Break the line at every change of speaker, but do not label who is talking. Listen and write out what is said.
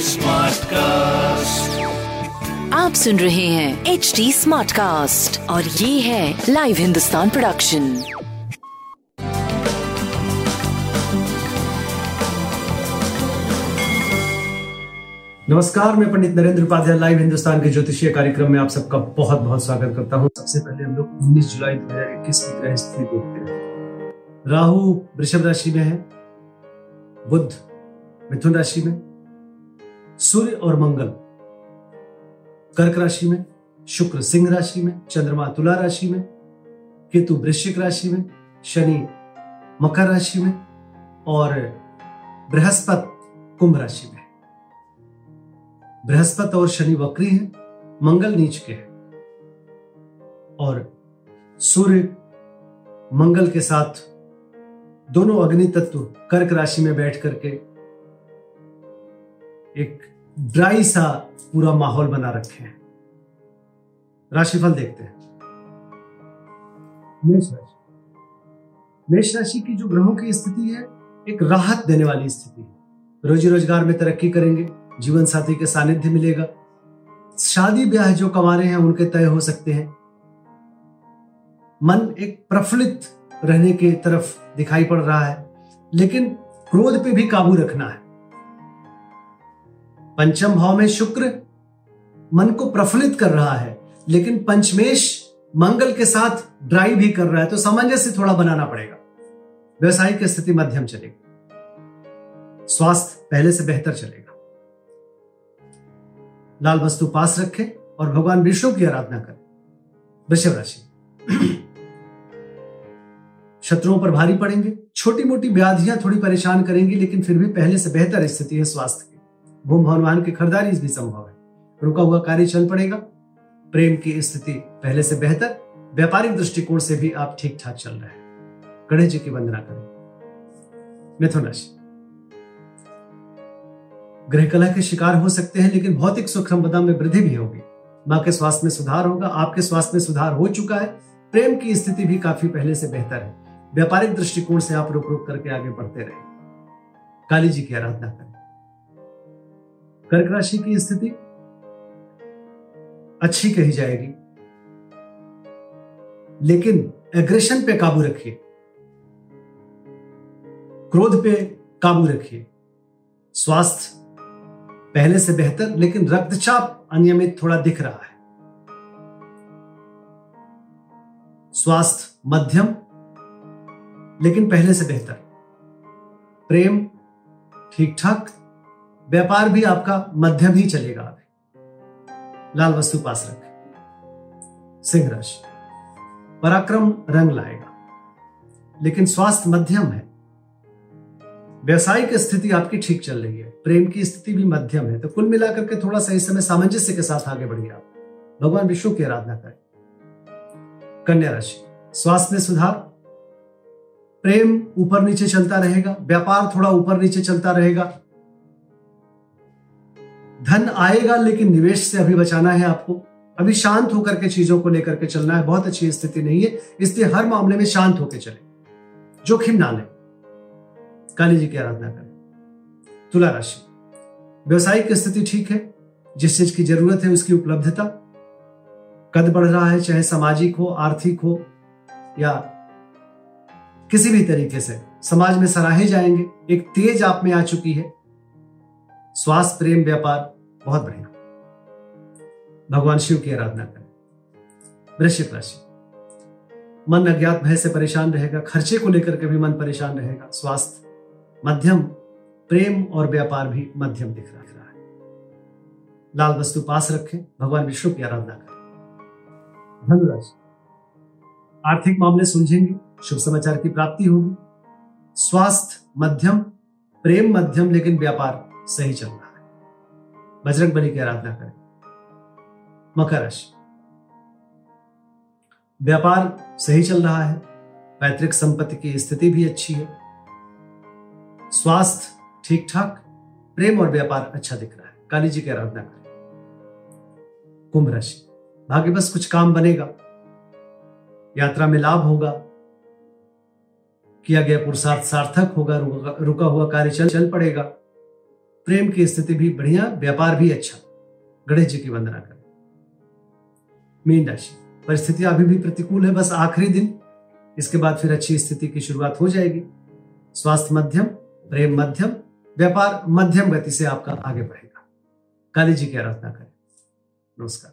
Smart cast आप सुन रहे हैं एच डी स्मार्ट कास्ट और ये है लाइव हिंदुस्तान प्रोडक्शन
नमस्कार मैं पंडित नरेंद्र उपाध्याय लाइव हिंदुस्तान के ज्योतिषीय कार्यक्रम में आप सबका बहुत बहुत स्वागत करता हूँ। सबसे पहले हम लोग 19 जुलाई 2021 की ग्रह स्थिति देखते हैं। राहु वृषभ राशि में है बुद्ध मिथुन राशि में, सूर्य और मंगल, कर्क राशि में, शुक्र सिंह राशि में, चंद्रमा तुला राशि में, केतु वृश्चिक राशि में, शनि मकर राशि में और बृहस्पति कुंभ राशि में बृहस्पति और शनि वक्री हैं, मंगल नीच के हैं और सूर्य मंगल के साथ दोनों अग्नि तत्व कर्क राशि में बैठ करके एक ड्राई सा पूरा माहौल बना रखे हैं। राशिफल देखते हैं। मेष राशि। मेष राशि की जो ग्रहों की स्थिति है, एक राहत देने वाली स्थिति है। रोजी रोज़गार में तरक्की करेंगे, जीवन साथी के सानिध्य मिलेगा। शादी ब्याह जो कमा रहे हैं, उनके तय हो सकते हैं। मन एक प्रफुल्लित रहने की तरफ़ दिखाई पड़ रहा है, लेकिन क्रोध पे भी काबू रखना है। पंचम भाव में शुक्र मन को प्रफुल्लित कर रहा है, लेकिन पंचमेश मंगल के साथ ड्राई भी कर रहा है तो सामंजस्य थोड़ा बनाना पड़ेगा। व्यवसायिक स्थिति मध्यम चलेगी। स्वास्थ्य पहले से बेहतर चलेगा। लाल वस्तु पास रखें और भगवान विष्णु की आराधना करें। वृषभ राशि। शत्रुओं पर भारी पड़ेंगे। छोटी मोटी व्याधियाँ थोड़ी परेशान करेंगी, लेकिन फिर भी पहले से बेहतर स्थिति है स्वास्थ्य की। भूम भवन वाहन की खरीदारी भी संभव है। रुका हुआ कार्य चल पड़ेगा। प्रेम की स्थिति पहले से बेहतर, व्यापारिक दृष्टिकोण से भी आप ठीक ठाक चल रहे हैं। गणेश जी की वंदना करें। मिथुन राशि गृह कला के शिकार हो सकते हैं, लेकिन भौतिक सुख संपदा में वृद्धि भी होगी। माँ के स्वास्थ्य में सुधार होगा, आपके स्वास्थ्य में सुधार हो चुका है। प्रेम की स्थिति भी काफ़ी पहले से बेहतर है। व्यापारिक दृष्टिकोण से आप रुक रुक करके आगे बढ़ते रहे। काली जी की आराधना करें। कर्क राशि की स्थिति? अच्छी कही जाएगी। लेकिन एग्रेशन पे काबू रखिए। क्रोध पे काबू रखिए। स्वास्थ्य पहले से बेहतर, लेकिन रक्तचाप अनियमित थोड़ा दिख रहा है। स्वास्थ्य मध्यम लेकिन पहले से बेहतर। प्रेम ठीक ठाक व्यापार भी आपका मध्यम ही चलेगा अभी लाल वस्तु पास रखें। सिंह राशि पराक्रम रंग लाएगा। लेकिन स्वास्थ्य मध्यम है। व्यवसायिक स्थिति आपकी ठीक चल रही है। प्रेम की स्थिति भी मध्यम है। तो कुल मिलाकर के थोड़ा सा इस समय सामंजस्य के साथ आगे बढ़िए आप। भगवान विष्णु की आराधना करें। कन्या राशि, स्वास्थ्य में सुधार प्रेम ऊपर नीचे चलता रहेगा, व्यापार थोड़ा ऊपर नीचे चलता रहेगा। धन आएगा, लेकिन निवेश से अभी बचाना है आपको। अभी शांत होकर के चीज़ों को लेकर के चलना है, बहुत अच्छी स्थिति नहीं है। इसलिए हर मामले में शांत होकर चले, जोखिम ना लें। काली जी की आराधना करें। तुला राशि, व्यवसायिक स्थिति ठीक है, जिस चीज़ की ज़रूरत है उसकी उपलब्धता। कद बढ़ रहा है, चाहे सामाजिक हो, आर्थिक हो, या किसी भी तरीके से। समाज में सराहे जाएँगे। एक तेज आप में आ चुकी है। स्वास्थ्य प्रेम, व्यापार, बहुत बढ़िया। भगवान शिव की आराधना करें। वृश्चिक राशि। मन अज्ञात भय से परेशान रहेगा। खर्चे को लेकर के भी मन परेशान रहेगा। स्वास्थ्य, मध्यम, प्रेम और व्यापार भी मध्यम दिख रहा है। लाल वस्तु पास रखें। भगवान विष्णु की आराधना करें। धनुराशि आर्थिक मामले सुलझेंगे। शुभ समाचार की प्राप्ति होगी। स्वास्थ्य मध्यम, प्रेम मध्यम, लेकिन व्यापार सही चल रहा है। बजरंग बली की आराधना करें। मकर राशि। व्यापार सही चल रहा है। पैतृक संपत्ति की स्थिति भी अच्छी है। स्वास्थ्य ठीक ठाक प्रेम और व्यापार अच्छा दिख रहा है। काली जी की आराधना करें। कुंभ राशि। भाग्य बस कुछ काम बनेगा। यात्रा में लाभ होगा। किया गया पुरुषार्थ सार्थक होगा रुका, हुआ कार्य चल चल पड़ेगा। प्रेम की स्थिति भी बढ़िया व्यापार भी अच्छा। गणेश जी की वंदना करें। मीन राशि। परिस्थितियाँ अभी भी प्रतिकूल है बस आखिरी दिन। इसके बाद फिर अच्छी स्थिति की शुरुआत हो जाएगी। स्वास्थ्य मध्यम प्रेम मध्यम व्यापार मध्यम गति से आपका आगे बढ़ेगा। काली जी की आराधना करें। नमस्कार।